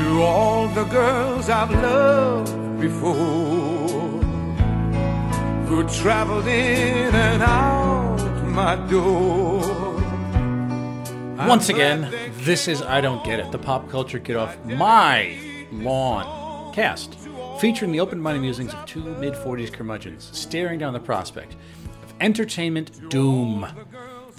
To all the girls I've loved before, who traveled in and out my door. Once again, this is I Don't Get It, the pop culture get off my lawn cast, featuring the open minded musings of two mid 40s curmudgeons staring down the prospect of entertainment doom.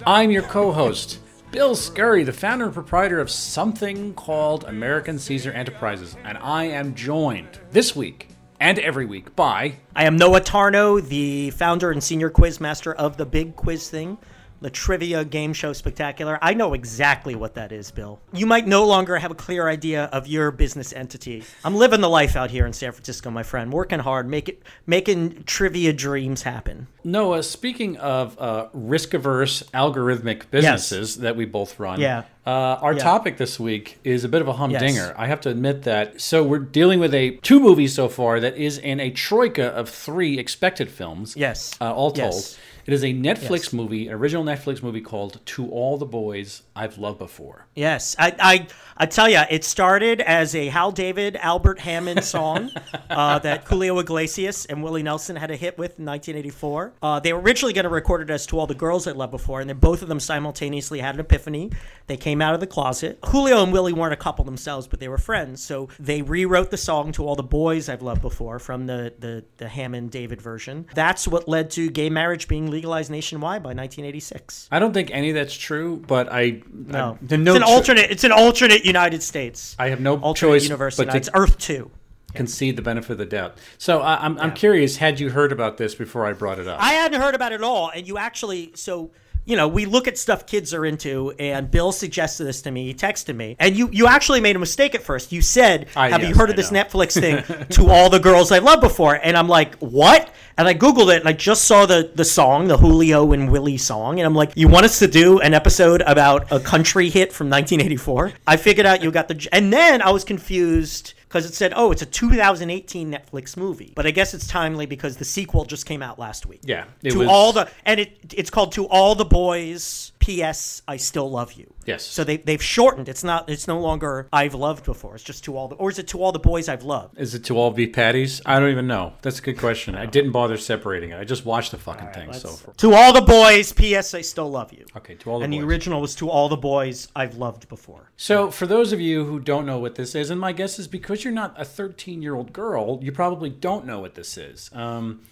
I'm your co host, Bill Scurry, the founder and proprietor of something called American Caesar Enterprises, and I am joined this week and every week by I am Noah Tarnow, the founder and senior quiz master of the Big Quiz Thing, the Trivia Game Show Spectacular. I know exactly what that is, Bill. You might no longer have a clear idea of your business entity. I'm living the life out here in San Francisco, my friend, working hard, make it, making trivia dreams happen. Noah. Speaking of uh, risk averse algorithmic businesses that we both run, Yeah. Uh, our Yeah. topic this week is a bit of a humdinger. Yes. I have to admit that. So we're dealing with a two movies so far that is in a troika of three expected films. Yes. uh, all told. Yes. It is a Netflix Yes. movie, an original Netflix movie called "To All the Boys I've Loved Before." Yes, I, I, I tell you, it started as a Hal David, Albert Hammond song uh, that Julio Iglesias and Willie Nelson had a hit with in 1984. Uh, they were originally going to record it as "To All the Girls I Loved Before," and then both of them simultaneously had an epiphany. They came out of the closet. Julio and Willie weren't a couple themselves, but they were friends, so they rewrote the song "To All the Boys I've Loved Before" from the the, the Hammond David version. That's what led to gay marriage being legalized nationwide by 1986. I don't think any of that's true, but I No, I, no it's an cho- alternate. It's an alternate United States. I have no alternate choice universe. but it's Earth Two. concede the benefit of the doubt. So I, I'm, I'm curious. Had you heard about this before I brought it up? I hadn't heard about it at all, and you actually so. You know, we look at stuff kids are into, and Bill suggested this to me. He texted me, and you you actually made a mistake at first. You said, I- "Have you heard I of this know. Netflix thing to all the girls I love before?" And I'm like, "What?" And I googled it, and I just saw the the song, the Julio and Willie song, and I'm like, "You want us to do an episode about a country hit from 1984?" I figured out you got the, and then I was confused because it said, "Oh, it's a 2018 Netflix movie," but I guess it's timely because the sequel just came out last week. Yeah, it to was all the and it it's called to all the boys ps i still love you Yes. so they, they've shortened it's not it's no longer i've loved before it's just to all the or is it to all the boys i've loved Is it to all beef patties? I don't even know. That's a good question. I didn't bother separating it. I just watched the fucking thing. So to all the boys ps i still love you okay, to all the and the original was to all the boys i've loved before So, for those of you who don't know what this is, and my guess is because you're not a 13 year old girl, you probably don't know what this is. Um,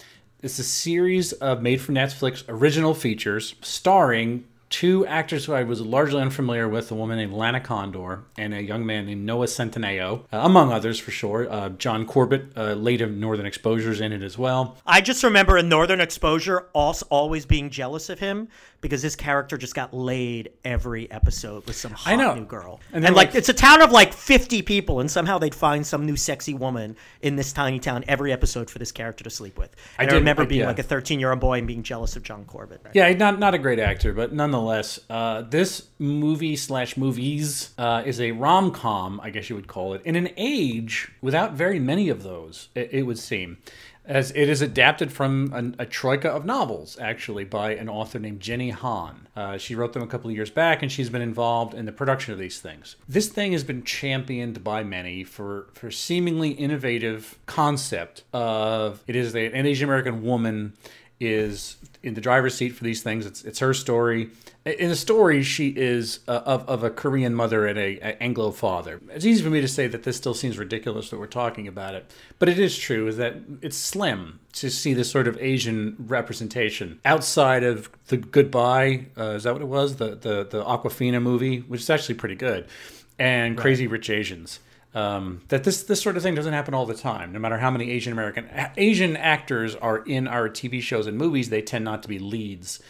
it's a series of made for Netflix original features starring two actors who I was largely unfamiliar with a woman named Lana Condor and a young man named Noah Centineo, uh, among others for sure. Uh, John Corbett, uh, late of Northern Exposures, in it as well. I just remember in Northern Exposure also always being jealous of him because his character just got laid every episode with some hot know. new girl. And And, like, like- it's a town of like 50 people and somehow they'd find some new sexy woman in this tiny town every episode for this character to sleep with. And I, did- remember I- being yeah. like a 13-year-old boy and being jealous of John Corbett. Yeah, not not a great actor, but nonetheless, uh, this movie slash movies uh, is a rom com, I guess you would call it, in an age without very many of those. It, it would seem, as it is adapted from an, a troika of novels, actually, by an author named Jenny Han. Uh, she wrote them a couple of years back, and she's been involved in the production of these things. This thing has been championed by many for for seemingly innovative concept of it is an Asian American woman is in the driver's seat for these things. It's it's her story. In the story, she is uh, of, of a Korean mother and a, a Anglo father. It's easy for me to say that this still seems ridiculous that we're talking about it, but it is true. Is that it's slim to see this sort of Asian representation outside of the Goodbye. Uh, is that what it was? The the the Awkwafina movie, which is actually pretty good, and Crazy Rich Asians um, that this this sort of thing doesn't happen all the time. No matter how many Asian American Asian actors are in our TV shows and movies, they tend not to be leads.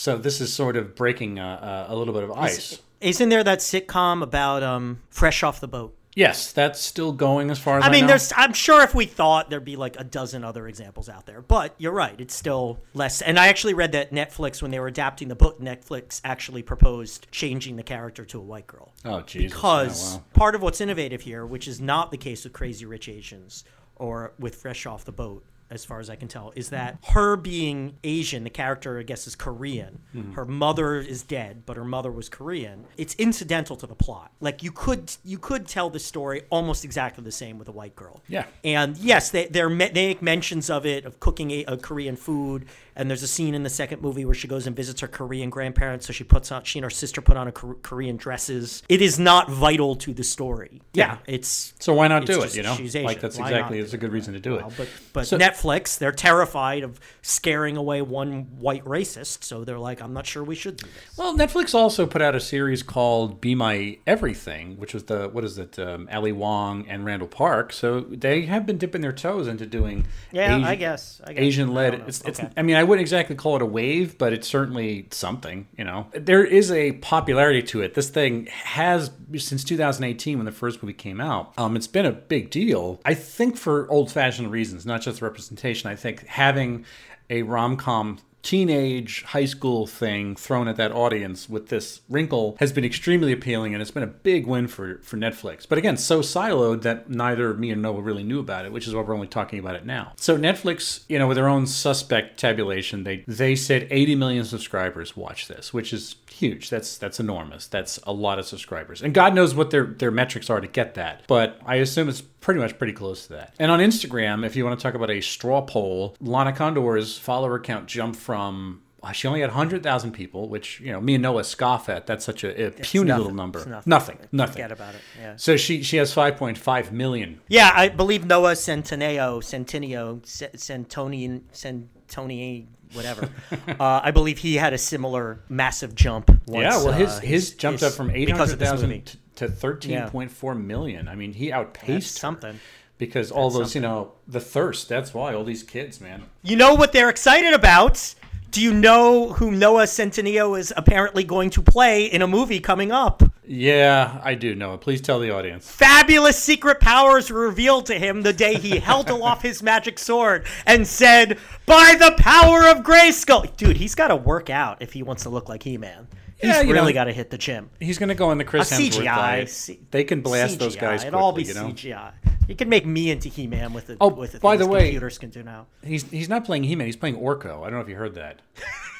So this is sort of breaking a, a, a little bit of ice. Isn't there that sitcom about um, Fresh Off the Boat? Yes, that's still going as far as I, I mean, know. there's. I'm sure if we thought there'd be like a dozen other examples out there, but you're right. It's still less. And I actually read that Netflix, when they were adapting the book, Netflix actually proposed changing the character to a white girl oh Jesus! because Oh, wow. part of what's innovative here, which is not the case with Crazy Rich Asians or with Fresh Off the Boat, as far as I can tell, is that her being Asian, the character I guess is Korean. Mm-hmm. Her mother is dead, but her mother was Korean. It's incidental to the plot. Like you could you could tell the story almost exactly the same with a white girl. Yeah. And yes, they they're, they make mentions of it of cooking a, a Korean food. And there's a scene in the second movie where she goes and visits her Korean grandparents. So she puts on she and her sister put on a Kor- Korean dresses. It is not vital to the story. Yeah, it's So why not do just it? You know, she's Asian. like that's Why exactly it's a good reason to do Well, it. but but So- Netflix, they're terrified of scaring away one white racist, so they're like, I'm not sure we should do this. Well, Netflix also put out a series called "Be My Everything," which was the what is it, um, Ali Wong and Randall Park. So they have been dipping their toes into doing Yeah, Asi- I guess. I guess. I Asian-led. don't. It's, it's. Okay. I mean, I wouldn't exactly call it a wave, but it's certainly something. You know, there is a popularity to it. This thing has since 2018 when the first movie came out. Um, it's been a big deal. I think for old-fashioned reasons, not just representation. I think having a rom-com teenage high school thing thrown at that audience with this wrinkle has been extremely appealing and it's been a big win for, for Netflix. But again, so siloed that neither me or Noah really knew about it, which is why we're only talking about it now. So Netflix, you know, with their own suspect tabulation, they they said 80 million subscribers watch this, which is huge. That's that's enormous. That's a lot of subscribers. And God knows what their their metrics are to get that. But I assume it's pretty much pretty close to that. And on Instagram, if you want to talk about a straw poll, Lana Condor's follower count jumped from uh, she only had 100,000 people, which, you know, me and Noah scoff at. That's such a, a puny nothing. little number. It's nothing. Nothing. nothing. Forget about it. Yeah. So she, she has 5.5 million. Yeah, I believe Noah Centineo, Centineo, Centonian, Centonian, whatever. uh, I believe he had a similar massive jump. Once, yeah, well, his, uh, his, his jumped his, up from 800,000 to thirteen point four million. yeah. I mean, he outpaced something because all that's those, something. you know, the thirst. That's why all these kids, man. You know what they're excited about? Do you know who Noah Centineo is apparently going to play in a movie coming up? Yeah, I do know. Please tell the audience. Fabulous secret powers revealed to him the day he held aloft his magic sword and said, "By the power of Grayskull, dude, he's got to work out if he wants to look like He-Man." He's you really got to hit the gym. He's going to go in the Chris uh, A Hemsworth CGI. C- They can blast those CGI. guys It'd all be you know. CGI. You can make me into He-Man with the Oh, with the by the way- computers can do now. He's he's not playing He-Man. He's playing Orko. I don't know if you heard that.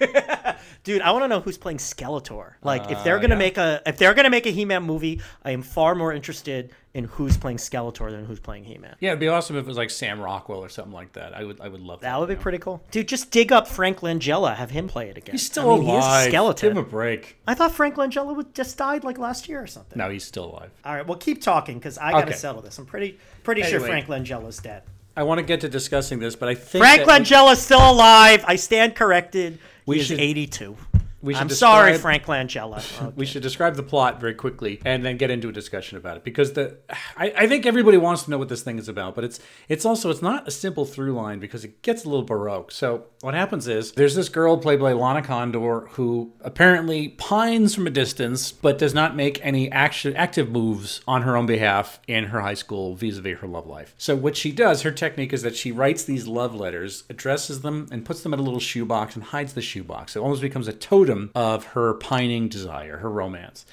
Dude, I want to know who's playing Skeletor. Like, if they're uh, gonna yeah. make a if they're gonna make a He-Man movie, I am far more interested in who's playing Skeletor than who's playing He-Man. Yeah, it'd be awesome if it was like Sam Rockwell or something like that. I would I would love that. That would be know? pretty cool. Dude, just dig up Frank Langella, have him play it again. He's still I mean, alive. He is a skeleton. Give him a break. I thought Frank Langella would just died like last year or something. No, he's still alive. All right, well, keep talking because I got to Okay. settle this. I'm pretty pretty sure Anyway. Frank Langella's dead. I want to get to discussing this, but I think Frank Langella's still alive. I stand corrected. We he should- 82. We should I'm sorry, describe- Frank Langella. Okay. we should describe the plot very quickly and then get into a discussion about it because the I, I think everybody wants to know what this thing is about, but it's it's also it's not a simple through line because it gets a little baroque. So what happens is there's this girl played by Lana Condor who apparently pines from a distance but does not make any action active moves on her own behalf in her high school vis-a-vis her love life. So what she does, her technique is that she writes these love letters, addresses them, and puts them in a little shoebox and hides the shoebox. It almost becomes a totem of her pining desire, her romance.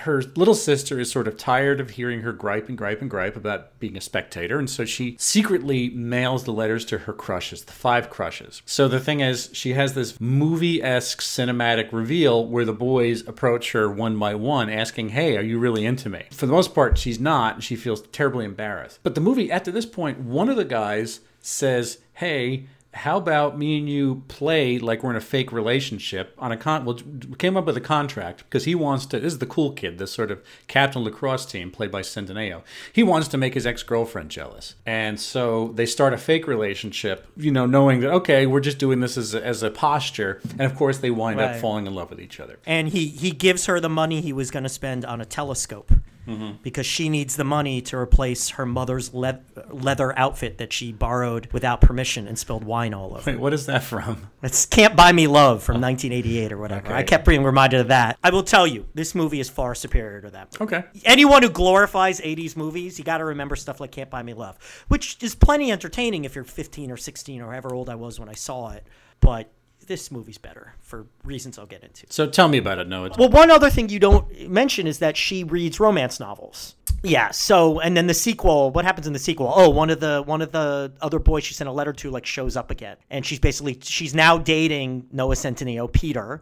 Her little sister is sort of tired of hearing her gripe and gripe and gripe about being a spectator, and so she secretly mails the letters to her crushes, the five crushes. So the thing is, she has this movie esque cinematic reveal where the boys approach her one by one, asking, Hey, are you really into me? For the most part, she's not, and she feels terribly embarrassed. But the movie, at this point, one of the guys says, Hey, how about me and you play like we're in a fake relationship on a con? Well, we came up with a contract because he wants to. This is the cool kid, this sort of captain lacrosse team played by Centineo. He wants to make his ex girlfriend jealous, and so they start a fake relationship. You know, knowing that okay, we're just doing this as a, as a posture, and of course they wind up falling in love with each other. and he he gives her the money he was going to spend on a telescope Mm-hmm. because she needs the money to replace her mother's le- leather outfit that she borrowed without permission and spilled wine all over. Wait, what is that from? It's "Can't Buy Me Love" from 1988 or whatever. Okay. I kept being reminded of that. I will tell you, this movie is far superior to that. Movie. Okay. Anyone who glorifies 80s movies, you got to remember stuff like Can't Buy Me Love, which is plenty entertaining if you're 15 or 16 or however old I was when I saw it. But this movie's better for reasons I'll get into. So tell me about it. No, it's Well, one other thing you don't mention is that she reads romance novels. Yeah. So, and then the sequel. What happens in the sequel? Oh, one of the one of the other boys she sent a letter to like shows up again, and she's basically she's now dating Noah Centineo, Peter,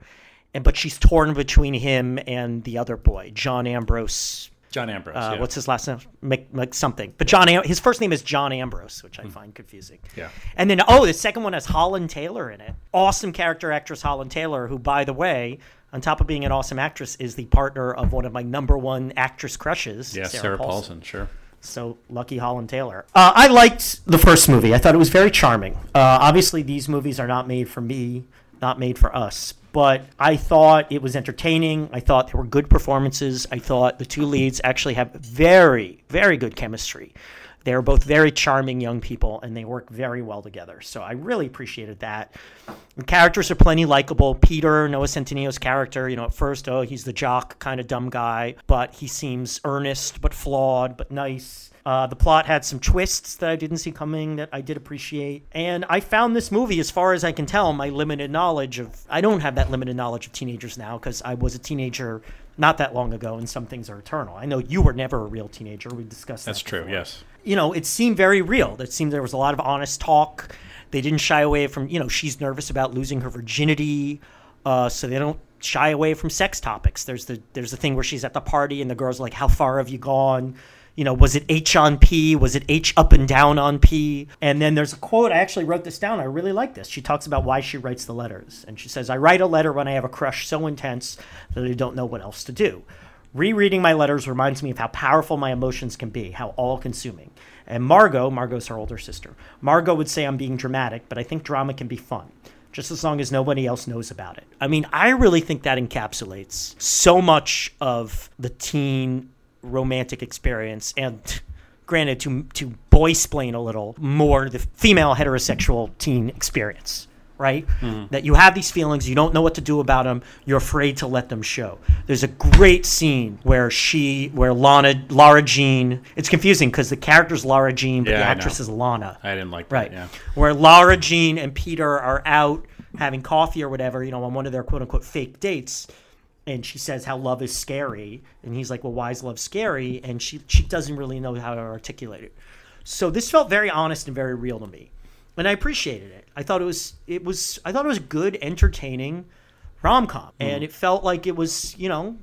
and but she's torn between him and the other boy, John Ambrose. John Ambrose. Uh, yeah. What's his last name? Mc, Mc something. But John, Am- his first name is John Ambrose, which I find confusing. Yeah. And then, oh, the second one has Holland Taylor in it. Awesome character actress Holland Taylor, who, by the way, on top of being an awesome actress, is the partner of one of my number one actress crushes, yeah, Sarah, Paulson. Sure. So lucky Holland Taylor. Uh, I liked the first movie. I thought it was very charming. Uh, obviously, these movies are not made for me, not made for us. But I thought it was entertaining. I thought there were good performances. I thought the two leads actually have very, very good chemistry. They are both very charming young people, and they work very well together. So I really appreciated that. The characters are plenty likable. Peter, Noah Centineo's character, you know, at first, oh, he's the jock kind of dumb guy, but he seems earnest, but flawed, but nice. Uh, the plot had some twists that I didn't see coming that I did appreciate. And I found this movie, as far as I can tell, my limited knowledge of. I don't have that limited knowledge of teenagers now because I was a teenager not that long ago and some things are eternal. I know you were never a real teenager. We discussed that. That's that true. before Yes. you know, it seemed very real. It seemed there was a lot of honest talk. They didn't shy away from, you know, she's nervous about losing her virginity, uh, so they don't shy away from sex topics. There's the there's the thing where she's at the party and the girl's like, "How far have you gone?" You know, was it H on P? Was it H up and down on P? And then there's a quote. I actually wrote this down. I really like this. She talks about why she writes the letters, and she says, "I write a letter when I have a crush so intense that I don't know what else to do." Rereading my letters reminds me of how powerful my emotions can be, how all consuming. And Margot, Margot's her older sister, Margot would say I'm being dramatic, but I think drama can be fun, just as long as nobody else knows about it. I mean, I really think that encapsulates so much of the teen romantic experience and granted to to boy splain a little more the female heterosexual teen experience right mm-hmm. that you have these feelings you don't know what to do about them you're afraid to let them show there's a great scene where she where lana laura jean it's confusing because the character's laura jean but Yeah, the actress is lana I didn't like that. Right. Yeah. Where Laura Jean and Peter are out having coffee or whatever, you know, on one of their quote unquote fake dates. And she says how love is scary. And he's like, Well, why is love scary? And she she doesn't really know how to articulate it. So this felt very honest and very real to me. And I appreciated it. I thought it was it was I thought it was good, entertaining rom com. And it felt like it was, you know,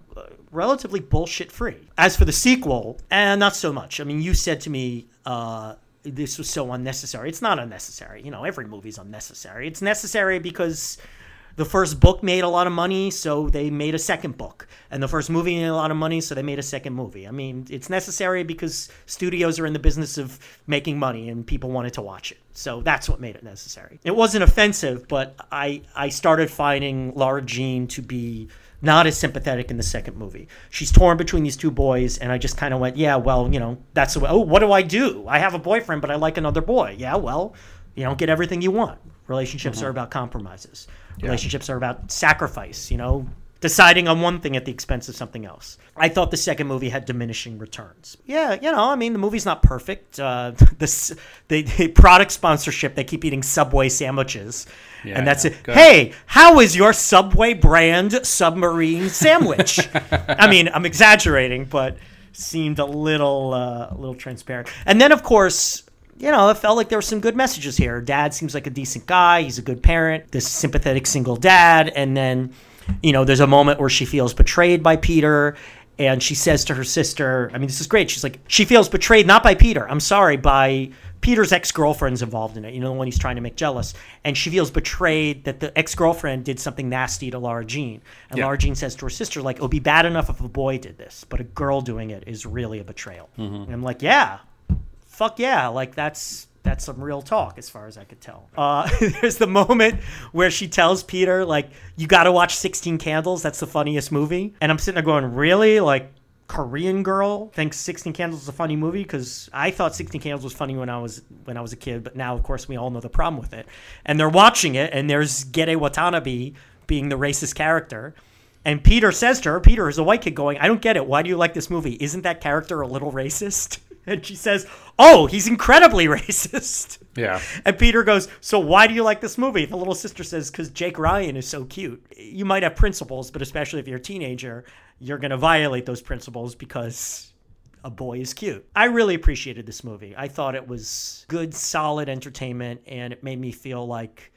relatively bullshit free. As for the sequel, and not so much. I mean, you said to me, uh, this was so unnecessary. It's not unnecessary. You know, every movie's unnecessary. It's necessary because the first book made a lot of money, so they made a second book. And the first movie made a lot of money, so they made a second movie. I mean, it's necessary because studios are in the business of making money and people wanted to watch it. So that's what made it necessary. It wasn't offensive, but I I started finding Lara Jean to be not as sympathetic in the second movie. She's torn between these two boys, and I just kind of went, yeah, well, you know, that's the way. Oh, what do I do? I have a boyfriend, but I like another boy. Yeah, well, you don't get everything you want. Relationships are about compromises. Relationships are about sacrifice. You know, deciding on one thing at the expense of something else. I thought the second movie had diminishing returns. Yeah, you know, I mean, the movie's not perfect. Uh, this the, the product sponsorship, they keep eating Subway sandwiches, Yeah, and that's it. Hey, how is your Subway brand submarine sandwich? I mean, I'm exaggerating, but seemed a little uh, a little transparent. And then, of course. You know, it felt like there were some good messages here. Dad seems like a decent guy. He's a good parent. This sympathetic single dad. And then, you know, there's a moment where she feels betrayed by Peter and she says to her sister, I mean, this is great. She's like, she feels betrayed not by Peter. I'm sorry, by Peter's ex girlfriend's involved in it. You know, the one he's trying to make jealous. And she feels betrayed that the ex girlfriend did something nasty to Laura Jean. And Yeah. Laura Jean says to her sister, like, it would be bad enough if a boy did this, but a girl doing it is really a betrayal. Mm-hmm. And I'm like, yeah, fuck yeah, like that's that's some real talk as far as I could tell. Uh, there's the moment where she tells Peter like you got to watch 16 Candles. That's the funniest movie. And I'm sitting there going, really? Like Korean girl thinks 16 Candles is a funny movie because I thought 16 Candles was funny when I was when I was a kid, but now of course we all know the problem with it. And they're watching it, and there's Gedde Watanabe being the racist character. And Peter says to her, Peter is a white kid going, I don't get it. Why do you like this movie? Isn't that character a little racist? And she says, "Oh, he's incredibly racist." Yeah. And Peter goes, "So why do you like this movie?" The little sister says, "Because Jake Ryan is so cute. You might have principles, but especially if you're a teenager, you're going to violate those principles because a boy is cute." I really appreciated this movie. I thought it was good, solid entertainment, and it made me feel like,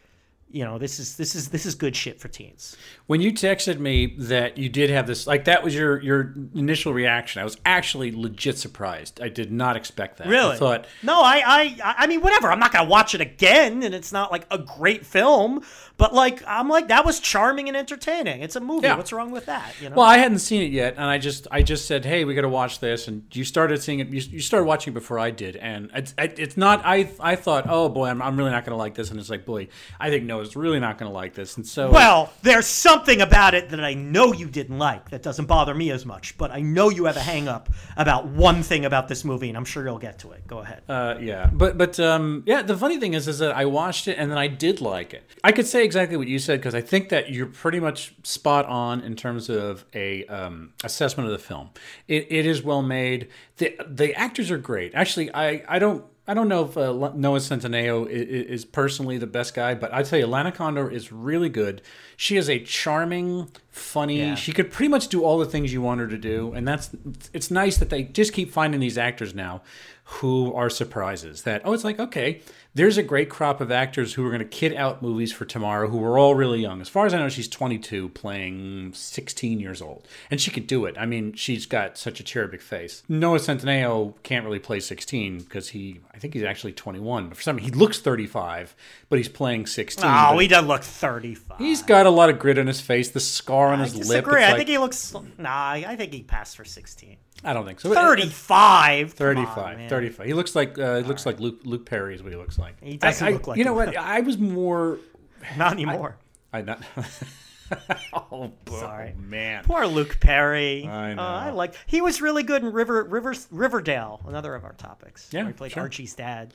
you know, this is this is this is good shit for teens. When you texted me that you did have this, like that was your your initial reaction. I was actually legit surprised. I did not expect that. Really? I thought, No, I, I, I mean, whatever. I'm not gonna watch it again, and it's not like a great film, but like, I'm like, that was charming and entertaining. It's a movie. Yeah. What's wrong with that? You know? well, I hadn't seen it yet, and I just I just said, hey, we got to watch this, and you started seeing it. You, you started watching it before I did, and it's it's not. I I thought, oh boy, I'm, I'm really not going to like this, and it's like, boy, I think Noah's really not going to like this, and so well, there's something about it that I know you didn't like that doesn't bother me as much, but I know you have a hang up about one thing about this movie, and I'm sure you'll get to it. Go ahead. Uh, yeah, but but um, yeah. The funny thing is, is that I watched it and then I did like it. I could say exactly what you said because I think that you're pretty much spot on in terms of a um, assessment of the film. It, it is well made. the The actors are great. Actually, I I don't. I don't know if uh, Noah Centineo is, is personally the best guy, but I tell you, Lana Condor is really good. She is a charming, funny. Yeah. She could pretty much do all the things you want her to do, and that's. It's nice that they just keep finding these actors now who are surprises. That oh, it's like okay, there's a great crop of actors who are going to kid out movies for tomorrow who are all really young. As far as I know, she's 22, playing 16 years old, and she could do it. I mean, she's got such a cherubic face. Noah Centineo can't really play 16 because he, I think he's actually 21. But for some, reason he looks 35, but he's playing 16. Oh, he doesn't look 35. he's got a lot of grit on his face, the scar on I his lip. disagree. it's I like- think he looks. Nah, I think he passed for 16. I don't think so. 35. Come on, 35, 35. He looks like uh, he looks like Luke Luke Perry is what he looks like. He doesn't I- I- look like You know what? I was more. Not anymore. I not. oh, Sorry. man. Poor Luke Perry. I know. Uh, I like. He was really good in River River Riverdale, another of our topics. Yeah, he played sure. Archie's dad.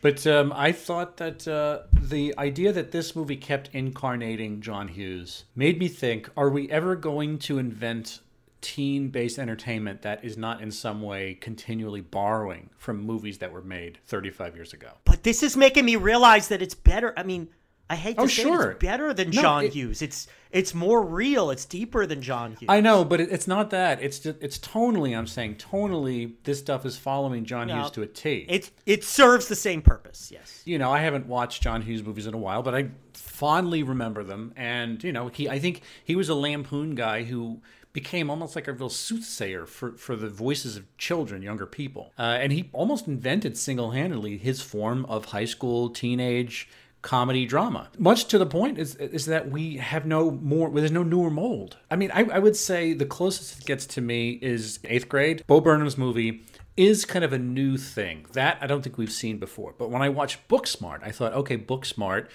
But um, I thought that uh, the idea that this movie kept incarnating John Hughes made me think: Are we ever going to invent teen-based entertainment that is not in some way continually borrowing from movies that were made 35 years ago? But this is making me realize that it's better. I mean, I hate to Oh, say it, it's better than No, John it- Hughes. It's it's more real. It's deeper than John Hughes. I know, but it, it's not that. It's just, it's tonally. I'm saying tonally, this stuff is following John No. Hughes to a T. It it serves the same purpose. Yes. you know, I haven't watched John Hughes movies in a while, but I fondly remember them. And you know, he I think he was a lampoon guy who became almost like a real soothsayer for, for the voices of children, younger people. Uh, and he almost invented single handedly his form of high school, teenage comedy drama. Much to the point is is that we have no more there's no newer mold. I mean, I, I would say the closest it gets to me is eighth grade. Bo Burnham's movie is kind of a new thing. That I don't think we've seen before. But when I watched Booksmart, I thought, okay, Booksmart,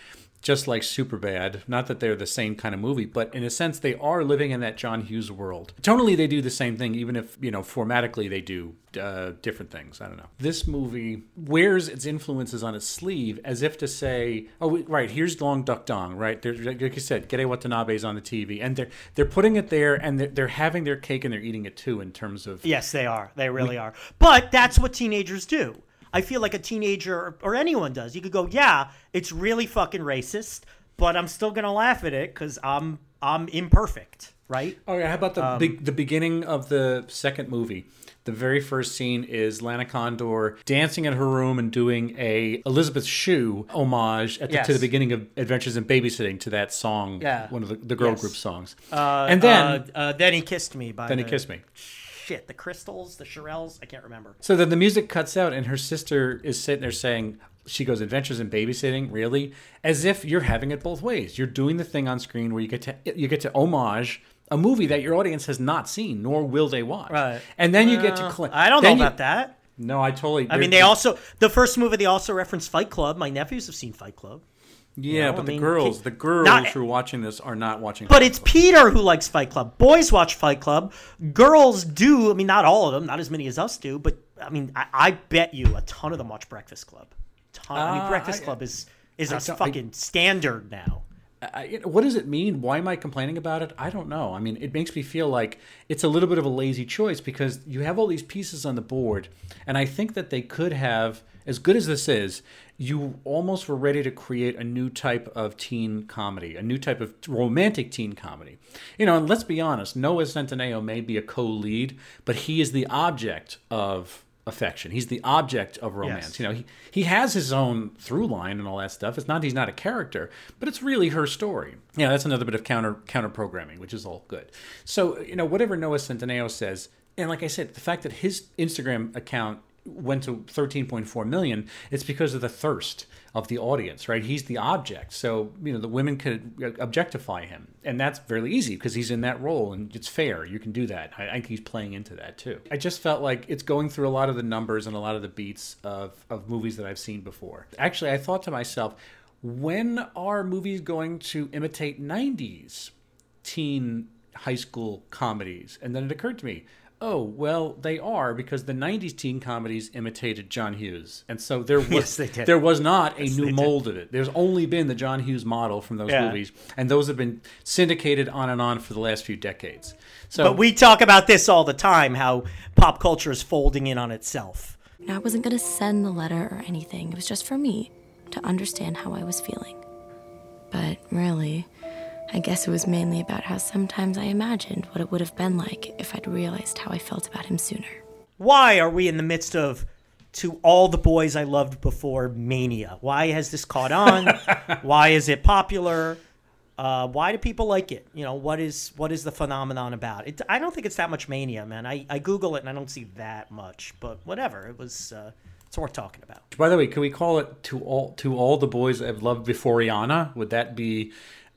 just like Superbad, not that they're the same kind of movie, but in a sense they are living in that John Hughes world. Tonally they do the same thing, even if, you know, formatically they do uh, different things. I don't know. This movie wears its influences on its sleeve as if to say, oh, right, here's Long Duck Dong, right? There's, like you said, Gedde Watanabe's on the TV. And they're, they're putting it there and they're, they're having their cake and they're eating it too in terms of Yes, they are. They really are. But that's what teenagers do. I feel like a teenager or, or anyone does. You could go, yeah, it's really fucking racist, but I'm still gonna laugh at it because I'm I'm imperfect, right? Oh yeah, how about the be- the beginning of the second movie? The very first scene is Lana Condor dancing in her room and doing a Elizabeth Shue homage at the, Yes. to the beginning of Adventures in Babysitting to that song, Yeah. one of the, the girl Yes. group songs. Uh, and then uh, uh, then he kissed me by then he kissed me. Shit, the crystals, the Shirelles, I can't remember. So then the music cuts out, and her sister is sitting there saying, she goes, Adventures in Babysitting, really? As if you're having it both ways. You're doing the thing on screen where you get to you get to homage a movie that your audience has not seen, nor will they watch. Right. And then you get to cl- I don't know you- about that. No, I totally. I mean, they also the first movie they also referenced Fight Club. My nephews have seen Fight Club, Yeah, know, but I the mean, girls, ki- the girls not- who are watching this are not watching. but Fight it's Club. Peter who likes Fight Club. Boys watch Fight Club. Girls do. I mean, not all of them, not as many as us do, but I mean, I, I bet you a ton of them watch Breakfast Club. Ton. I mean, Uh, Breakfast I- Club is is a fucking standard now. I, what does it mean? Why am I complaining about it? I don't know. I mean, it makes me feel like it's a little bit of a lazy choice because you have all these pieces on the board, and I think that they could have, as good as this is, you almost were ready to create a new type of teen comedy, a new type of romantic teen comedy. You know, and let's be honest, Noah Centineo may be a co lead, but he is the object of affection. He's the object of romance. Yes. You know, he, he has his own through line and all that stuff. It's not he's not a character, but it's really her story. Yeah, that's another bit of counter counter programming, which is all good. So, you know, whatever Noah Centineo says, and like I said, the fact that his Instagram account went to 13.4 million, it's because of the thirst of the audience, right? He's the object. So, you know, the women could uh, objectify him. And that's fairly easy because he's in that role and it's fair. You can do that. I, I think he's playing into that too. I just felt like it's going through a lot of the numbers and a lot of the beats of, of movies that I've seen before. Actually, I thought to myself, when are movies going to imitate 90s teen high school comedies? And then it occurred to me, oh, well, they are because the 90s teen comedies imitated John Hughes. And so there was Yes, they did. there was not a new they did. mold of it. There's only been the John Hughes model from those Yeah. movies, and those have been syndicated on and on for the last few decades. So But we talk about this all the time how pop culture is folding in on itself. I wasn't going to send the letter or anything. It was just for me to understand how I was feeling. But really, I guess it was mainly about how sometimes I imagined what it would have been like if I'd realized how I felt about him sooner. Why are we in the midst of to all the boys I loved before mania? Why has this caught on? Why is it popular? Uh, why do people like it? You know, what is what is the phenomenon about it? I don't think it's that much mania, man. I, I Google it and I don't see that much, but whatever. It was uh, it's worth talking about. by the way, can we call it to all to all the boys I've loved before Rihanna? Would that be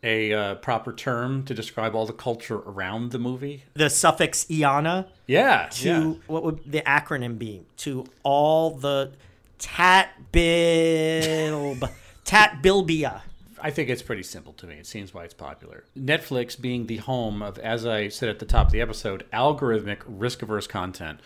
a uh, proper term to describe all the culture around the movie? The suffix iana Yeah, to yeah. what would the acronym be? To all the tat bilb tat bilbia. I think it's pretty simple to me. It seems why it's popular. Netflix being the home of, as I said at the top of the episode, algorithmic risk averse content,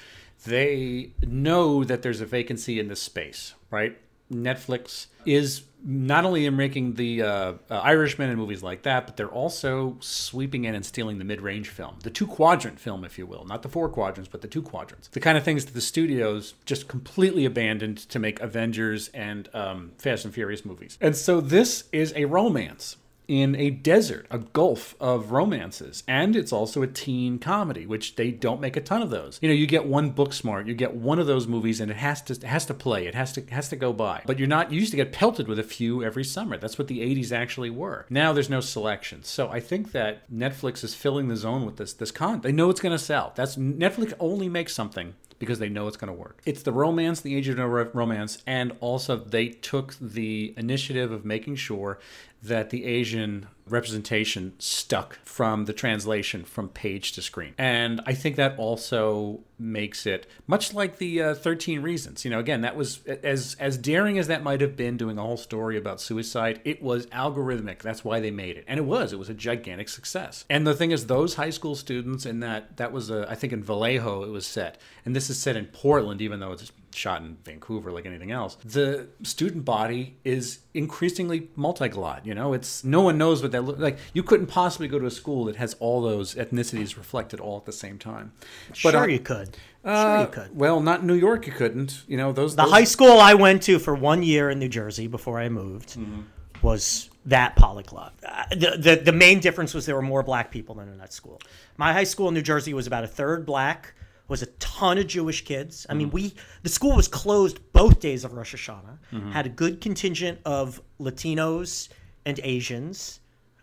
they know that there's a vacancy in this space, right? Netflix is not only in making the uh, uh, Irishman and movies like that, but they're also sweeping in and stealing the mid-range film, the two quadrant film, if you will, not the four quadrants, but the two quadrants. The kind of things that the studios just completely abandoned to make Avengers and um, Fast and Furious movies. And so this is a romance in a desert, a gulf of romances. And it's also a teen comedy, which they don't make a ton of those. You know, you get one book smart, you get one of those movies and it has to it has to play, it has to has to go by. But you're not you used to get pelted with a few every summer. That's what the 80s actually were. Now there's no selection. So I think that Netflix is filling the zone with this this con. They know it's going to sell. That's Netflix only makes something because they know it's going to work. It's the romance, the age of no romance, and also they took the initiative of making sure that the Asian representation stuck from the translation from page to screen. And I think that also makes it much like the uh, 13 reasons. You know, again, that was as as daring as that might have been doing a whole story about suicide, it was algorithmic. That's why they made it. And it was. It was a gigantic success. And the thing is those high school students in that that was a, I think in Vallejo it was set. And this is set in Portland even though it's shot in Vancouver like anything else. The student body is increasingly multiglot. You know, it's no one knows what that look like. You couldn't possibly go to a school that has all those ethnicities reflected all at the same time. sure, uh, you could. uh, sure, you could. Well, not in New York. You couldn't. You know those. The those- high school I went to for one year in New Jersey before I moved Mm-hmm. was that polyglot. Uh, the, the the main difference was there were more black people than in that school. My high school in New Jersey was about a third black. Was a ton of Jewish kids. I Mm-hmm. mean, we the school was closed both days of Rosh Hashanah. Mm-hmm. Had a good contingent of Latinos and Asians.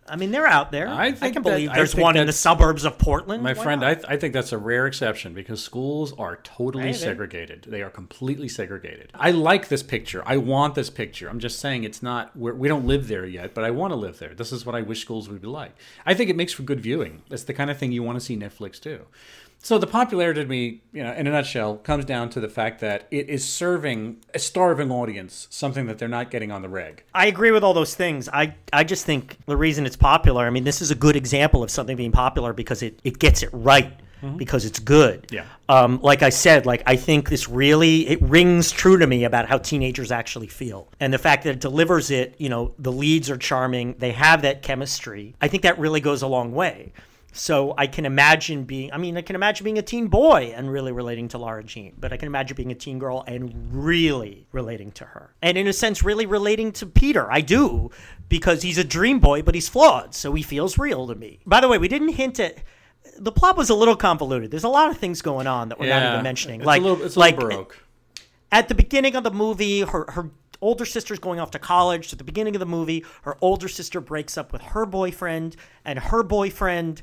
I mean, they're out there. I I, can that- believe there's one in the suburbs of Portland. My Why friend. I, th- I think that's a rare exception because schools are totally Maybe. segregated. They are completely segregated. I like this picture. I want this picture. I'm just saying it's not. We're, we don't live there yet, but I want to live there. This is what I wish schools would be like. I think it makes for good viewing. It's the kind of thing you want to see Netflix do. So the popularity to me, you know, in a nutshell, comes down to the fact that it is serving a starving audience something that they're not getting on the reg. I agree with all those things. I, I just think the reason it's popular, I mean, this is a good example of something being popular because it, it gets it right. because it's good. Yeah. Um, like I said, like I think this really it rings true to me about how teenagers actually feel, and the fact that it delivers it. You know, the leads are charming. They have that chemistry. I think that really goes a long way. So I can imagine being, I mean, I can imagine being a teen boy and really relating to Lara Jean, but I can imagine being a teen girl and really relating to her. And in a sense, really relating to Peter. I do, because he's a dream boy, but he's flawed, so he feels real to me. By the way, we didn't hint at. The plot was a little convoluted. There's a lot of things going on that we're not even mentioning. It's like, a little, like baroque. at the beginning of the movie, her her older sister's going off to college. At the beginning of the movie, her older sister breaks up with her boyfriend, and her boyfriend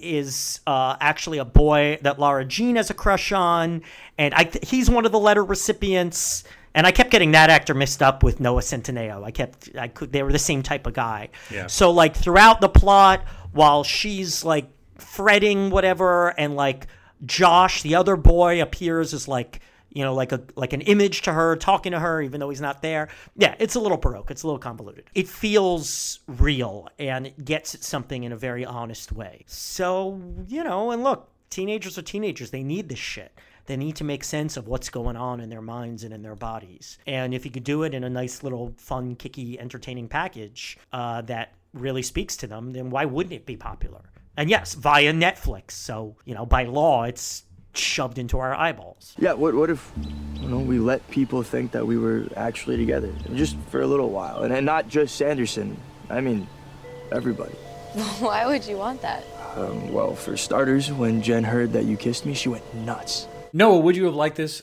is uh, actually a boy that Laura Jean has a crush on, and I th- he's one of the letter recipients. And I kept getting that actor mixed up with Noah Centineo. I kept, I could, they were the same type of guy. Yeah. So like throughout the plot, while she's like fretting whatever, and like Josh, the other boy, appears as like you know like a like an image to her, talking to her, even though he's not there. Yeah, it's a little baroque. It's a little convoluted. It feels real and it gets at something in a very honest way. So you know, and look, teenagers are teenagers. They need this shit. They need to make sense of what's going on in their minds and in their bodies. And if you could do it in a nice little fun, kicky, entertaining package uh, that really speaks to them, then why wouldn't it be popular? And yes, via Netflix. So, you know, by law, it's shoved into our eyeballs. Yeah, what what if you know we let people think that we were actually together just for a little while, and, and not just Sanderson. I mean, everybody. Why would you want that? Um, well, for starters, when Jen heard that you kissed me, she went nuts. Noah, would you have liked this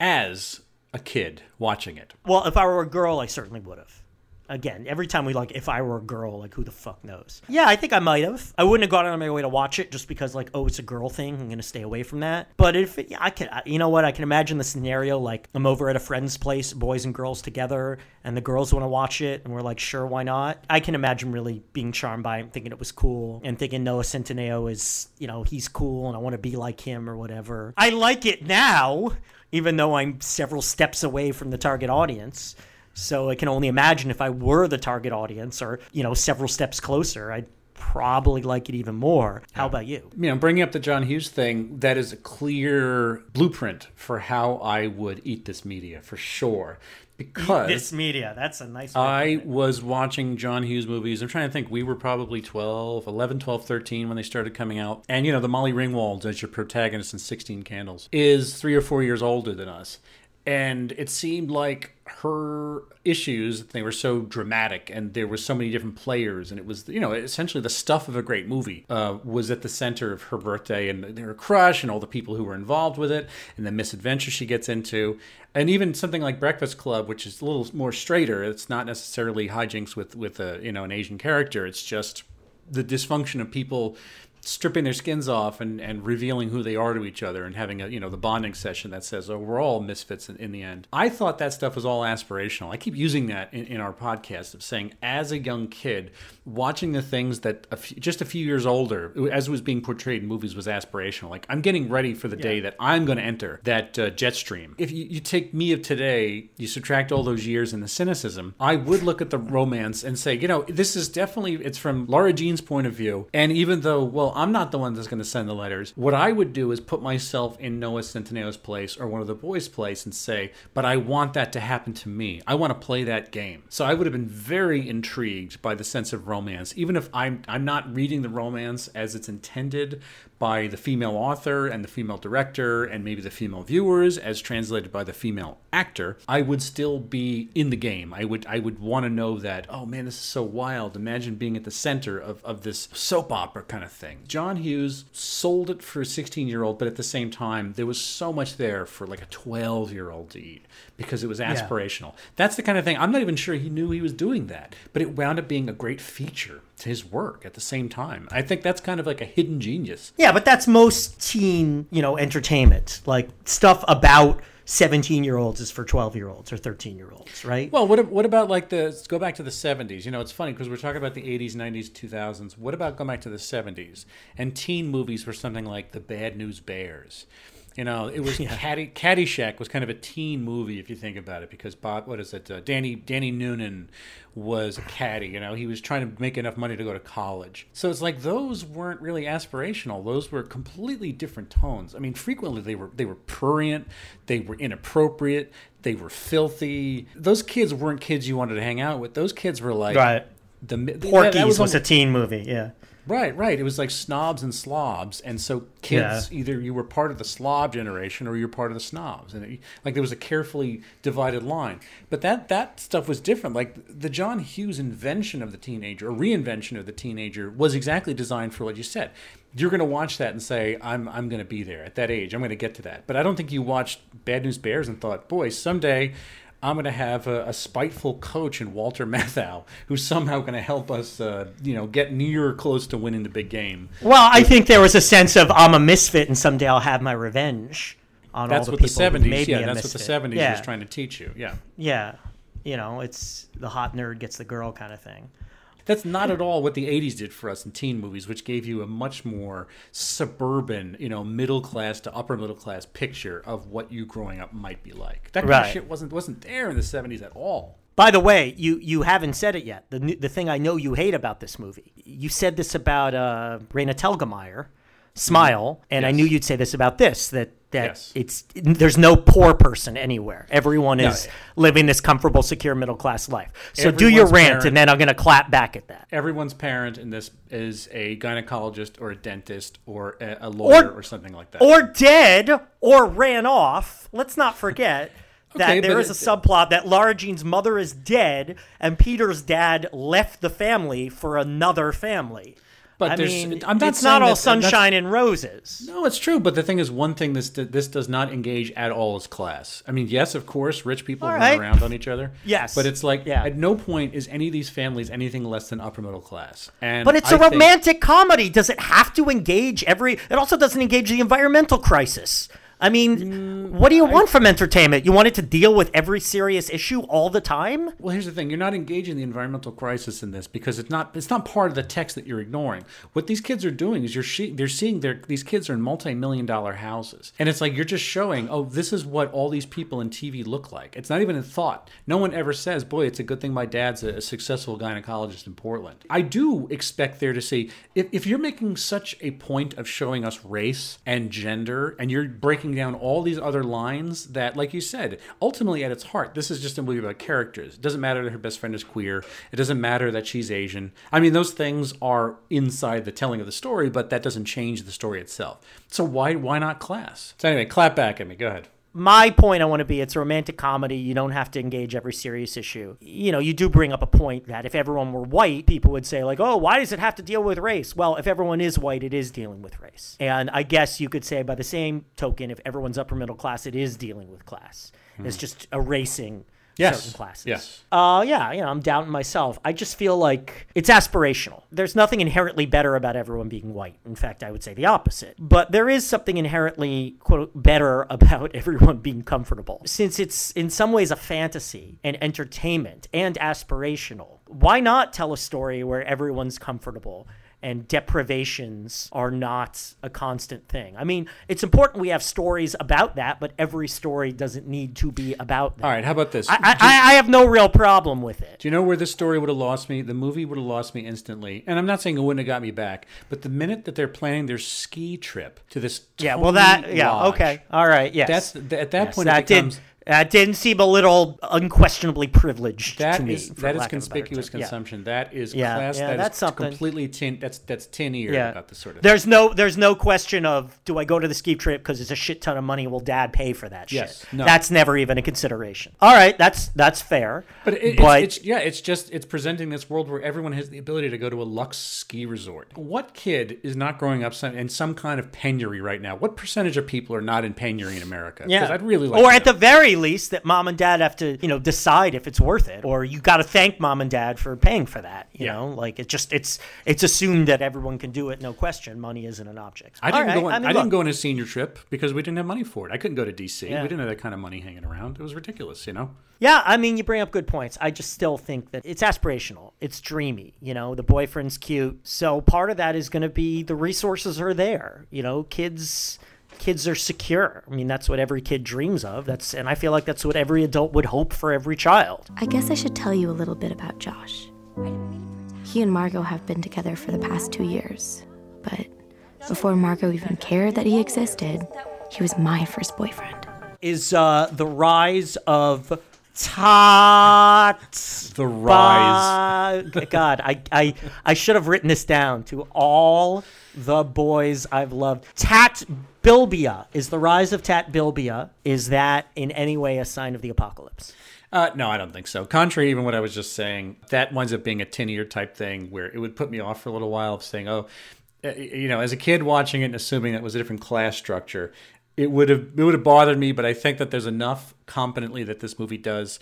as a kid watching it? Well, if I were a girl, I certainly would have. Again, every time we like, if I were a girl, like who the fuck knows? Yeah, I think I might have. I wouldn't have gone out of my way to watch it just because, like, oh, it's a girl thing. I'm gonna stay away from that. But if it, I can, you know what? I can imagine the scenario like I'm over at a friend's place, boys and girls together, and the girls want to watch it, and we're like, sure, why not? I can imagine really being charmed by it, thinking it was cool, and thinking Noah Centineo is, you know, he's cool, and I want to be like him or whatever. I like it now, even though I'm several steps away from the target audience. So I can only imagine if I were the target audience or, you know, several steps closer, I'd probably like it even more. How about you? You know, bringing up the John Hughes thing, that is a clear blueprint for how I would eat this media for sure. Because This media, that's a nice I was watching John Hughes movies. I'm trying to think. We were probably 12, 11, 12, 13 when they started coming out. And, you know, the Molly Ringwald as your protagonist in 16 Candles is three or four years older than us. And it seemed like her issues, they were so dramatic and there were so many different players. And it was, you know, essentially the stuff of a great movie uh, was at the center of her birthday and her crush and all the people who were involved with it and the misadventure she gets into and even something like Breakfast Club, which is a little more straighter. It's not necessarily hijinks with with a you know an Asian character. It's just the dysfunction of people stripping their skins off and, and revealing who they are to each other and having a you know the bonding session that says oh we're all misfits in, in the end. I thought that stuff was all aspirational. I keep using that in, in our podcast of saying as a young kid watching the things that a few, just a few years older as it was being portrayed in movies was aspirational. Like i'm getting ready for the day that i'm going to enter that uh, jet stream. If you, you take me of today you subtract all those years and the cynicism i would look at the romance and say you know this is definitely it's from laura jean's point of view. And even though well i'm not the one that's going to send the letters. What i would do is put myself in noah centineo's place or one of the boys place and say but i want that to happen to me. I want to play that game. So i would have been very intrigued by the sense of romance even if i'm i'm not reading the romance as it's intended by the female author and the female director and maybe the female viewers as translated by the female actor. I would still be in the game. I would i would want to know that oh man this is so wild. Imagine being at the center of, of this soap opera kind of thing john hughes sold it for a 16 year old but at the same time there was so much there for like a 12 year old to eat because it was aspirational. That's the kind of thing i'm not even sure he knew he was doing that but it wound up being a great feature to his work at the same time. I think that's kind of like a hidden genius. Yeah, but that's most teen, you know, entertainment. Like stuff about 17 year olds is for 12 year olds or 13 year olds, right? Well, what what about like the let's go back to the seventies? You know, it's funny because we're talking about the eighties, nineties, two thousands. What about going back to the seventies and teen movies for something like the Bad News Bears? You know, it was Caddy, Caddyshack was kind of a teen movie if you think about it, because Bob, what is it? Uh, Danny Danny Noonan was a caddy. You know, he was trying to make enough money to go to college. So it's like those weren't really aspirational. Those were completely different tones. I mean, frequently they were they were prurient, they were inappropriate, they were filthy. Those kids weren't kids you wanted to hang out with. Those kids were like Right. the that- that Porky's was, almost- a teen movie. Yeah. Right, right. It was like snobs and slobs, and so kids Yeah. either you were part of the slob generation or you're part of the snobs, and it, like there was a carefully divided line. But that that stuff was different. Like the John Hughes invention of the teenager, or reinvention of the teenager, was exactly designed for what you said. You're going to watch that and say, "I'm I'm going to be there at that age. I'm going to get to that." But I don't think you watched Bad News Bears and thought, "Boy, someday." I'm going to have a, a spiteful coach in Walter Matthau who's somehow going to help us, uh, you know, get near or close to winning the big game. Well, I think there was a sense of I'm a misfit and someday I'll have my revenge on That's all the the people who '70s, made yeah, me a that's what the '70s yeah. was trying to teach you. Yeah, Yeah. You know, it's the hot nerd gets the girl kind of thing. That's not at all what the '80s did for us in teen movies, which gave you a much more suburban, you know, middle class to upper middle class picture of what you growing up might be like. That kind Right. of shit wasn't wasn't there in the '70s at all. By the way, you you haven't said it yet. The the thing I know you hate about this movie. You said this about uh, Raina Telgemeier, Smile, and I knew you'd say this about this that that Yes. it's there's no poor person anywhere. Everyone No. is living this comfortable, secure middle class life. So do your rant, parent- and then I'm going to clap back at that. Everyone's parent in this is a gynecologist or a dentist or a, a lawyer or, something like that. or dead or ran off. Let's not forget that Okay, there but a it- subplot that Lara Jean's mother is dead and Peter's dad left the family for another family. But I there's- mean, it's not all that- uh, sunshine and roses. No, it's true. But the thing is, one thing this this does not engage at all is class. I mean, yes, of course, rich people All run right. around on each other. Yes. but it's like Yeah. at no point is any of these families anything less than upper middle class. And But it's a a romantic comedy. Does it have to engage every? It also doesn't engage the environmental crisis. I mean, Mm, what do you want from entertainment? You want it to deal with every serious issue all the time? Well, here's the thing: you're not engaging the environmental crisis in this because it's not it's not part of the text that you're ignoring. What these kids are doing is you're she- they're seeing their these kids are in multi-million dollar houses, and it's like you're just showing, oh, this is what all these people in TV look like. It's not even a thought. No one ever says, boy, it's a good thing my dad's a, a successful gynecologist in Portland. I do expect there to see if if you're making such a point of showing us race and gender, and you're breaking down all these other lines that, like you said, ultimately at its heart, this is just a movie about characters. It doesn't matter that her best friend is queer. It doesn't matter that she's Asian. I mean, those things are inside the telling of the story, but that doesn't change the story itself. So why why not class? So anyway, clap back at me. Go ahead. My point I want to be it's a romantic comedy. You don't have to engage every serious issue. You know, you do bring up a point that if everyone were white, people would say, like, oh, why does it have to deal with race? Well, if everyone is white, it is dealing with race. And I guess you could say by the same token, if everyone's upper middle class, it is dealing with class. It's hmm. just erasing Yes. certain classes. Yes. Uh, yeah, you know, I'm doubting myself. I just feel like it's aspirational. There's nothing inherently better about everyone being white. In fact, I would say the opposite. But there is something inherently, quote, better about everyone being comfortable. Since it's in some ways a fantasy and entertainment and aspirational, why not tell a story where everyone's comfortable? And deprivations are not a constant thing. I mean, it's important we have stories about that, but every story doesn't need to be about that. All right. How about this? I, I, I have no real problem with it. Do you know where this story would have lost me? The movie would have lost me instantly. And I'm not saying it wouldn't have got me back, but the minute that they're planning their ski trip to this Yeah, well, that, yeah, Lodge, okay, all right, yes. That's th- at that Yes, point that it becomes did that didn't seem a little unquestionably privileged that to me. is that is lack of a better conspicuous term. Yeah. consumption. That is Yeah, class. yeah, that is that's something. completely tin. That's that's tin ear Yeah, about this sort of. there's no there's no question of do I go to the ski trip because it's a shit ton of money? Will Dad pay for that Yes, shit? no. That's never even a consideration. All right, that's that's fair. But, it, but it's, it's yeah, it's just it's presenting this world where everyone has the ability to go to a luxe ski resort. What kid is not growing up some, in some kind of penury right now? What percentage of people are not in penury in America? Yeah, I'd really like. or to at know. the very least, that mom and dad have to, you know, decide if it's worth it, or you got to thank mom and dad for paying for that. You Yeah. know, like it just it's it's assumed that everyone can do it, no question. Money isn't an object. I didn't right, go. On, I, mean, didn't go on a senior trip because we didn't have money for it. I couldn't go to DC. Yeah. We didn't have that kind of money hanging around. It was ridiculous, you know. Yeah, I mean, you bring up good points. I just still think that it's aspirational. It's dreamy. You know, the boyfriend's cute. So part of that is going to be the resources are there. You know, kids kids are secure. I mean, that's what every kid dreams of. That's and I feel like that's what every adult would hope for every child. I guess I should tell you a little bit about Josh. He and Margot have been together for the past two years, but before Margot even cared that he existed, he was my first boyfriend. Is uh, the rise of Tot The rise. Ba- God, I, I I should have written this down to all the boys I've loved. Tat Bilbia is the rise of Tat Bilbia. Is that in any way a sign of the apocalypse? Uh, no, I don't think so. Contrary, even what I was just saying, that winds up being a tinier type thing where it would put me off for a little while of saying, oh, uh, you know, as a kid watching it and assuming that was a different class structure, it would have it would have bothered me. But I think that there's enough competently that this movie does,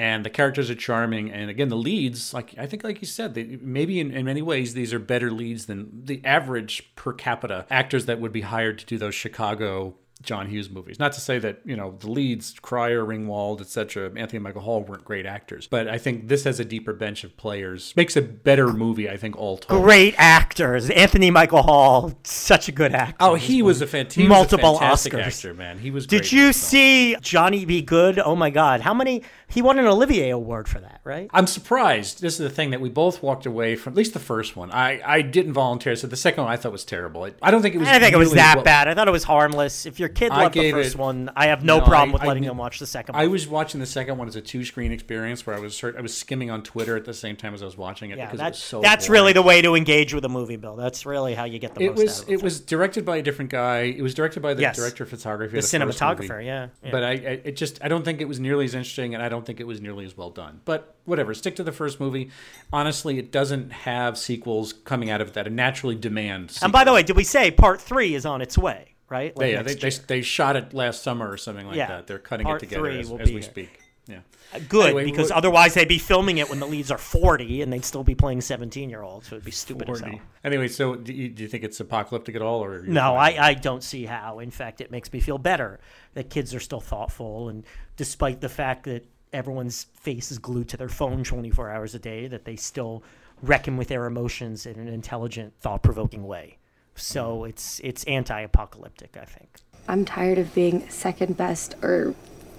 and the characters are charming. And again, the leads, like I think, like you said, they, maybe in, in many ways these are better leads than the average per capita actors that would be hired to do those Chicago John Hughes movies. Not to say that you know the leads, Cryer, Ringwald, etc., Anthony Michael Hall weren't great actors, but I think this has a deeper bench of players, makes a better movie. I think all told. Great actors. Anthony Michael Hall, such a good actor. Oh, he was a, fant- he Multiple was a fantastic Oscars. actor, man. He was. Did you see Johnny Be Good? Oh my God! How many? He won an Olivier Award for that, right? I'm surprised. This is the thing that we both walked away from. At least the first one. I, I didn't volunteer. So the second one I thought was terrible. I, I don't think it was. I didn't think it was that what- bad. I thought it was harmless. If your kid I loved the gave first it- one, I have no, No, problem I- with I letting knew- him watch the second one. I was watching the second one as a two screen experience where I was I was skimming on Twitter at the same time as I was watching it yeah, because it was so. that's boring. really the way to engage with a movie, Bill. That's really how you get the It most was out of a it was directed by a different guy. It was directed by the Yes. director of photography, the of the first cinematographer. movie. Yeah, yeah. But I, I it just I don't think it was nearly as interesting, and I don't think it was nearly as well done. But whatever, stick to the first movie. Honestly, it doesn't have sequels coming out of it that it naturally demand. and by the way, did we say part three is on its way? Right? Like They, yeah, they, they, they shot it last summer or something like Yeah. that. They're cutting Part it together as, as we here. speak. Yeah. Uh, good, Anyway, because otherwise they'd be filming it when the leads are 40 and they'd still be playing 17 year olds. So it'd be stupid as hell. Anyway, so do you, do you think it's apocalyptic at all, or No, I, I don't see how. In fact, it makes me feel better that kids are still thoughtful. And despite the fact that everyone's face is glued to their phone 24 hours a day, that they still reckon with their emotions in an intelligent, thought provoking way. So mm. it's it's anti apocalyptic, I think. I'm tired of being second best or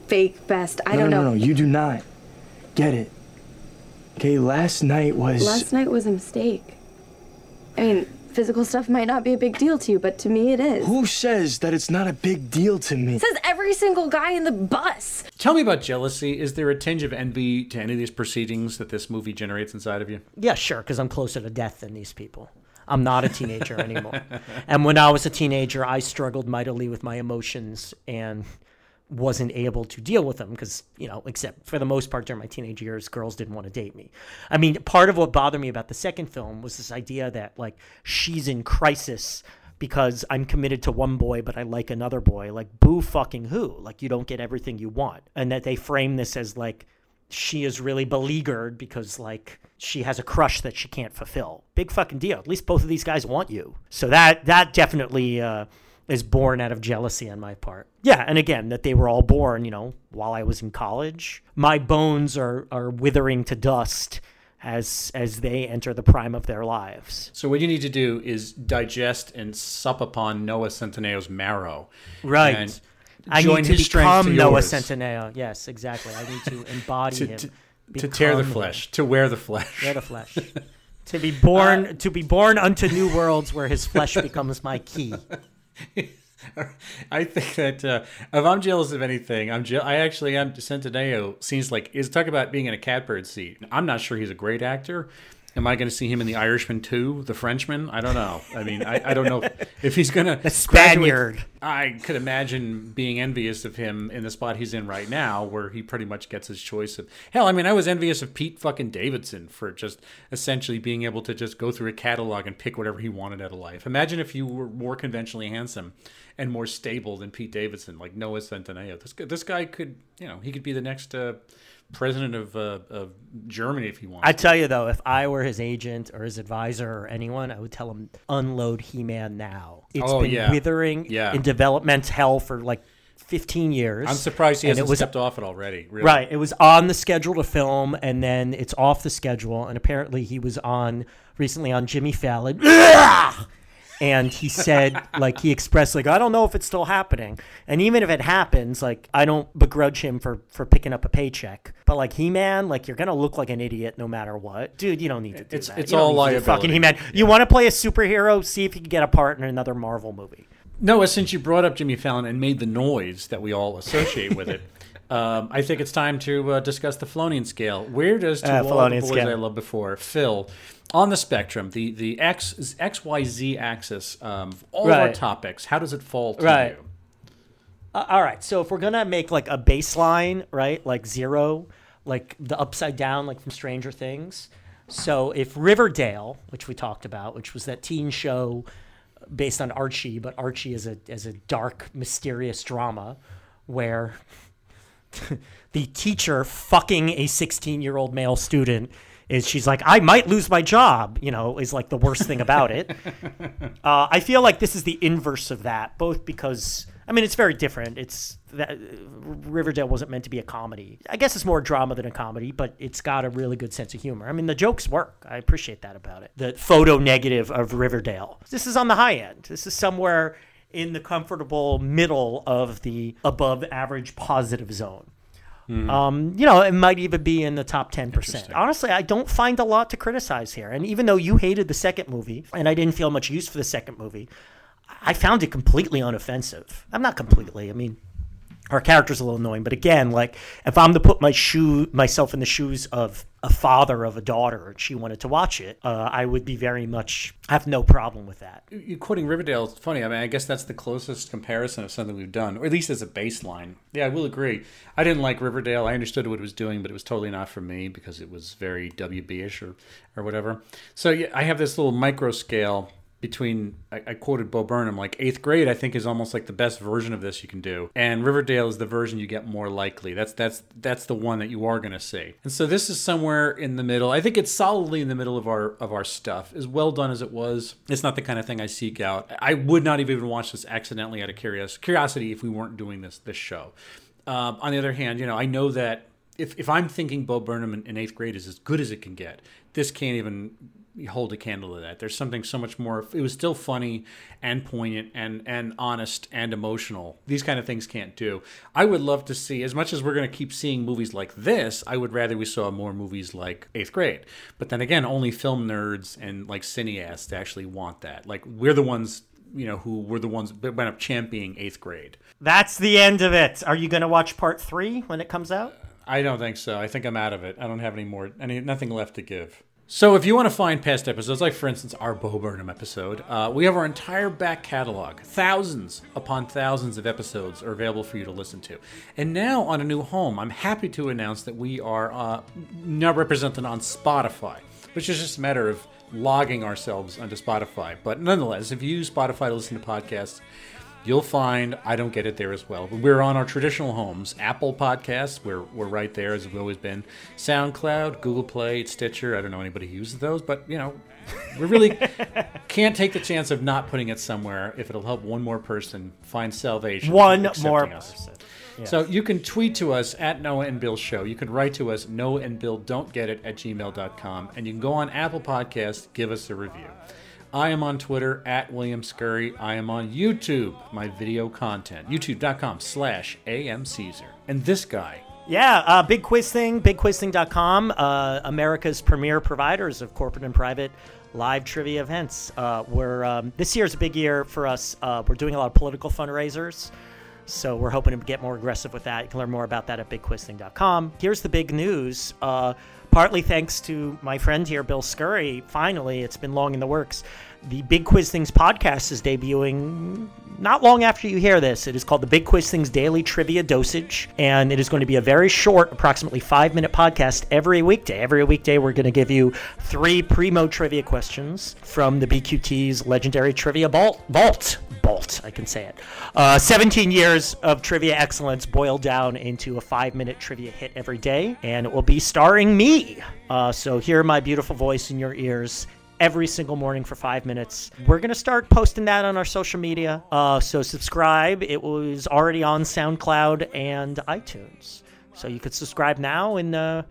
fake best. I no, don't no, know. no, no, you do not get it. Okay, last night was. Last night was a mistake. I mean, physical stuff might not be a big deal to you, but to me it is. Who says that it's not a big deal to me? Says every single guy in the bus. Tell me about jealousy. Is there a tinge of envy to any of these proceedings that this movie generates inside of you? Yeah, sure, because I'm closer to death than these people. I'm not a teenager anymore. and when I was a teenager, I struggled mightily with my emotions and wasn't able to deal with them because, you know, except for the most part during my teenage years, girls didn't want to date me. I mean, part of what bothered me about the second film was this idea that, like, she's in crisis because I'm committed to one boy, but I like another boy. Like, boo fucking who? Like, you don't get everything you want. And that they frame this as, like, she is really beleaguered because like she has a crush that she can't fulfill. Big fucking deal. At least both of these guys want you. So that that definitely uh, is born out of jealousy on my part. Yeah, and again that they were all born, you know, while I was in college. My bones are are withering to dust as as they enter the prime of their lives. So what you need to do is digest and sup upon Noah Centineo's marrow. Right. And I join need to his become to Noah. Centineo. Yes, exactly. I need to embody To, him. to, to tear the become him. flesh, to wear the flesh. Wear the flesh. to be born Uh, to be born unto new worlds where his flesh becomes my key. I think that uh, if I'm jealous of anything, I'm je- I actually am. Centineo seems like is talk about being in a catbird seat. I'm not sure he's a great actor. Am I going to see him in The Irishman 2, The Frenchman? I don't know. I mean, I, I don't know if he's going to. The Spaniard. I could imagine being envious of him in the spot he's in right now, where he pretty much gets his choice of. Hell, I mean, I was envious of Pete fucking Davidson for just essentially being able to just go through a catalog and pick whatever he wanted out of life. Imagine if you were more conventionally handsome and more stable than Pete Davidson, like Noah Centineo. This guy, this guy could, you know, he could be the next uh, president of, uh, of Germany if he wants. I tell you though, if I were his agent or his advisor or anyone, I would tell him unload He-Man now. It's Oh, been yeah. withering Yeah. in development hell for like 15 years. I'm surprised he hasn't it was stepped off it already. Really. Right. It was on the schedule to film, and then it's off the schedule. And apparently, he was on recently on Jimmy Fallon. and he said like he expressed like I don't know if it's still happening, and even if it happens, like I don't begrudge him for for picking up a paycheck, but like He Man, like you're gonna look like an idiot no matter what, dude. You don't need to do It's- that. it's You all liability. Fucking He Man. You want to play a superhero? See if you can get a part in another Marvel movie. Noah, since you brought up Jimmy Fallon and made the noise that we all associate with it, um, I think it's time to uh, discuss the Fallonian scale. Where does to Uh, all the boys scale. I loved before, Phil, on the spectrum, the the X X Y Z axis um, of all our topics, how does it fall to Right. you? Uh, all right. So if we're gonna make like a baseline, right, like zero, like the upside down, like from Stranger Things. So if Riverdale, which we talked about, which was that teen show based on Archie, but Archie is a as a dark, mysterious drama where the teacher fucking a 16 year old male student is she's like i might lose my job you know is like the worst thing about it. Uh, i feel like this is the inverse of that both because i mean it's very different. It's that riverdale wasn't meant to be a comedy. I guess it's more drama than a comedy but it's got a really good sense of humor. I mean the jokes work. I appreciate that about it. The photo negative of riverdale. This is on the high end. This is somewhere in the comfortable middle of the above average positive zone um, you know, it might even be in the top 10%. Honestly, I don't find a lot to criticize here. And even though you hated the second movie and I didn't feel much use for the second movie, I found it completely unoffensive. I'm not completely. I mean, our character's a little annoying, but again, like if I'm to put my shoe myself in the shoes of a father of a daughter and she wanted to watch it, uh, I would be very much have no problem with that. You quoting Riverdale is funny. I mean, I guess that's the closest comparison of something we've done, or at least as a baseline. Yeah, I will agree. I didn't like Riverdale. I understood what it was doing, but it was totally not for me because it was very WB-ish or, or whatever. So yeah, I have this little micro scale between I, I quoted Bo Burnham like eighth grade I think is almost like the best version of this you can do. And Riverdale is the version you get more likely. That's that's that's the one that you are going to see. And so this is somewhere in the middle. I think it's solidly in the middle of our of our stuff. As well done as it was it's not the kind of thing I seek out. I would not have even watched this accidentally out of curiosity if we weren't doing this this show. Um, on the other hand you know I know that if, if I'm thinking Bo Burnham in, in eighth grade is as good as it can get, this can't even hold a candle to that. There's something so much more. It was still funny and poignant and and honest and emotional. These kind of things can't do. I would love to see as much as we're going to keep seeing movies like this. I would rather we saw more movies like Eighth Grade. But then again, only film nerds and like cineasts actually want that. Like we're the ones. You know, who were the ones that went up championing eighth grade. That's the end of it. Are you going to watch part 3 when it comes out? I don't think so. I think I'm out of it. I don't have any more, any nothing left to give. So if you want to find past episodes, like for instance our Bo Burnham episode, uh, we have our entire back catalog. Thousands upon thousands of episodes are available for you to listen to. And now on a new home, I'm happy to announce that we are uh, now represented on Spotify, which is just a matter of logging ourselves onto Spotify. But nonetheless, if you use Spotify to listen to podcasts, you'll find I don't get it there as well. But we're on our traditional homes Apple Podcasts, we're, we're right there as we've always been. SoundCloud, Google Play, Stitcher. I don't know anybody who uses those, but you know, we really can't take the chance of not putting it somewhere if it'll help one more person find salvation. One more us. person. So you can tweet to us at Noah and Bill Show. You can write to us, Noah and Bill Don't Get It at gmail.com. And you can go on Apple Podcasts, give us a review. I am on Twitter at William Scurry. I am on YouTube, my video content, youtube.com slash AM Caesar. And this guy, Yeah, uh, Big Quiz Thing, bigquizthing.com, uh, America's premier providers of corporate and private live trivia events. Uh, we're um, this year is a big year for us. Uh, we're doing a lot of political fundraisers, so we're hoping to get more aggressive with that. You can learn more about that at bigquizthing.com. Here's the big news. Uh, partly thanks to my friend here, Bill Scurry. Finally, it's been long in the works. The Big Quiz Things podcast is debuting not long after you hear this. It is called the Big Quiz Things Daily Trivia Dosage, and it is going to be a very short, approximately five minute podcast every weekday. Every weekday, we're going to give you three primo trivia questions from the BQT's legendary trivia vault. Vault. Vault, I can say it. Uh, 17 years of trivia excellence boiled down into a five minute trivia hit every day, and it will be starring me. Uh, so hear my beautiful voice in your ears every single morning for five minutes. We're gonna start posting that on our social media. Uh, so subscribe. It was already on SoundCloud and iTunes, so you could subscribe now and. Uh,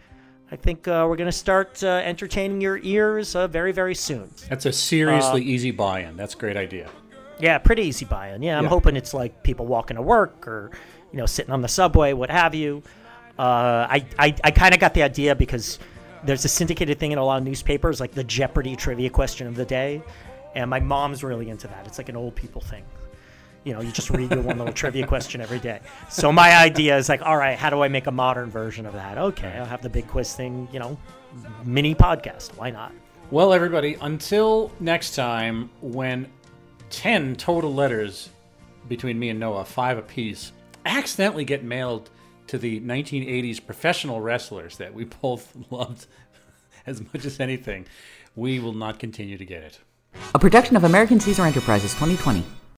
I think uh, we're going to start uh, entertaining your ears uh, very, very soon. That's a seriously easy buy-in. That's a great idea. Yeah, pretty easy buy-in. Yeah, I'm Yeah. hoping it's like people walking to work or you know sitting on the subway, what have you. Uh, I I, I kind of got the idea because there's a syndicated thing in a lot of newspapers, like the Jeopardy trivia question of the day, and my mom's really into that. It's like an old people thing. You know, you just read your one little trivia question every day. So my idea is like, all right, how do I make a modern version of that? Okay, I'll have the big quiz thing. You know, mini podcast. Why not? Well, everybody, until next time, when 10 total letters between me and Noah, five apiece, accidentally get mailed to the 1980s professional wrestlers that we both loved as much as anything, we will not continue to get it. A production of American Caesar Enterprises 2020.